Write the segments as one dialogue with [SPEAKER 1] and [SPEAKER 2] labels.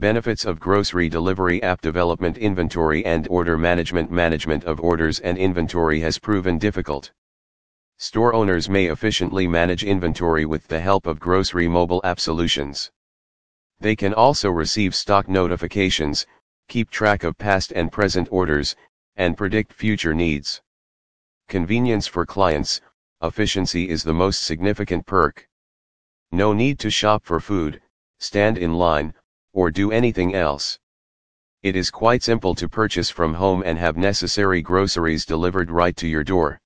[SPEAKER 1] Benefits of Grocery Delivery App Development Inventory and Order Management Management of orders and inventory has proven difficult. Store owners may efficiently manage inventory with the help of grocery mobile app solutions. They can also receive stock notifications, keep track of past and present orders, and predict future needs. Convenience for clients, efficiency is the most significant perk. No need to shop for food, stand in line, or do anything else. It is quite simple to purchase from home and have necessary groceries delivered right to your door.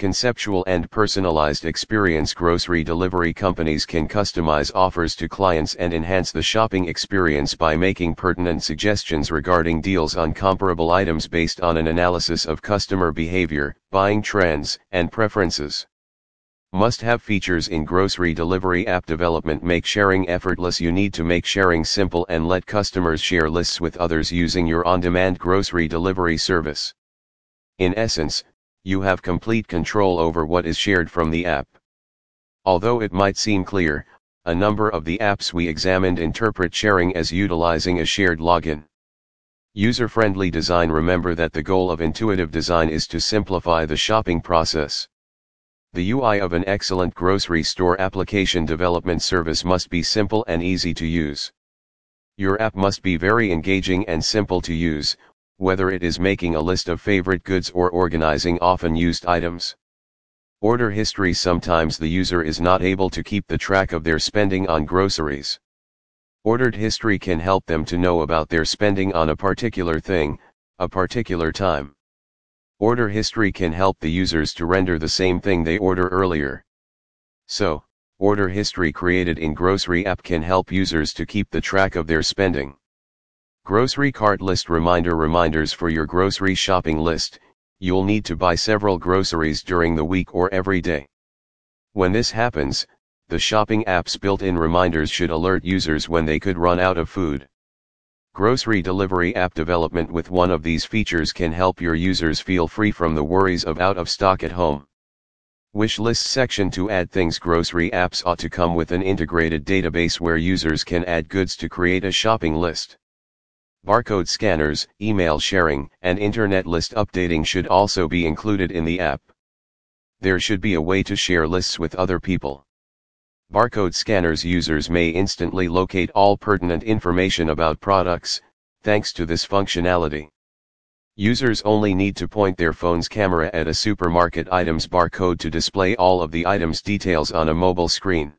[SPEAKER 1] Conceptual and personalized experience grocery delivery companies can customize offers to clients and enhance the shopping experience by making pertinent suggestions regarding deals on comparable items based on an analysis of customer behavior, buying trends, and preferences. Must have features in grocery delivery app development make sharing effortless. You need to make sharing simple and let customers share lists with others using your on demand grocery delivery service. In essence, you have complete control over what is shared from the app. Although it might seem clear, a number of the apps we examined interpret sharing as utilizing a shared login. User-friendly design Remember that the goal of intuitive design is to simplify the shopping process. The UI of an excellent grocery store application development service must be simple and easy to use. Your app must be very engaging and simple to use, whether it is making a list of favorite goods or organizing often used items. Order history Sometimes the user is not able to keep the track of their spending on groceries. Ordered history can help them to know about their spending on a particular thing, a particular time. Order history can help the users to render the same thing they order earlier. So, order history created in Grocery app can help users to keep the track of their spending. Grocery cart list reminder reminders for your grocery shopping list. You'll need to buy several groceries during the week or every day. When this happens, the shopping app's built-in reminders should alert users when they could run out of food. Grocery delivery app development with one of these features can help your users feel free from the worries of out of stock at home. Wish list section to add things grocery apps ought to come with an integrated database where users can add goods to create a shopping list. Barcode scanners, email sharing, and internet list updating should also be included in the app. There should be a way to share lists with other people. Barcode scanners users may instantly locate all pertinent information about products, thanks to this functionality. Users only need to point their phone's camera at a supermarket item's barcode to display all of the item's details on a mobile screen.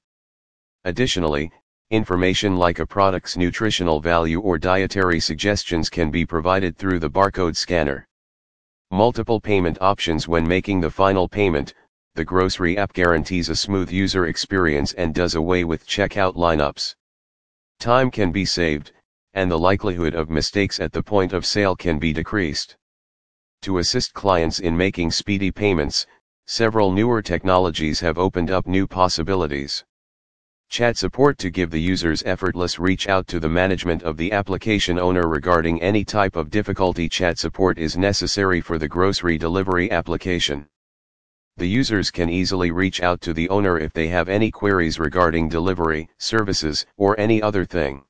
[SPEAKER 1] Additionally, Information like a product's nutritional value or dietary suggestions can be provided through the barcode scanner. Multiple payment options when making the final payment, the grocery app guarantees a smooth user experience and does away with checkout lineups. Time can be saved, and the likelihood of mistakes at the point of sale can be decreased. To assist clients in making speedy payments, several newer technologies have opened up new possibilities. Chat support to give the users effortless reach out to the management of the application owner regarding any type of difficulty chat support is necessary for the grocery delivery application. The users can easily reach out to the owner if they have any queries regarding delivery, services, or any other thing.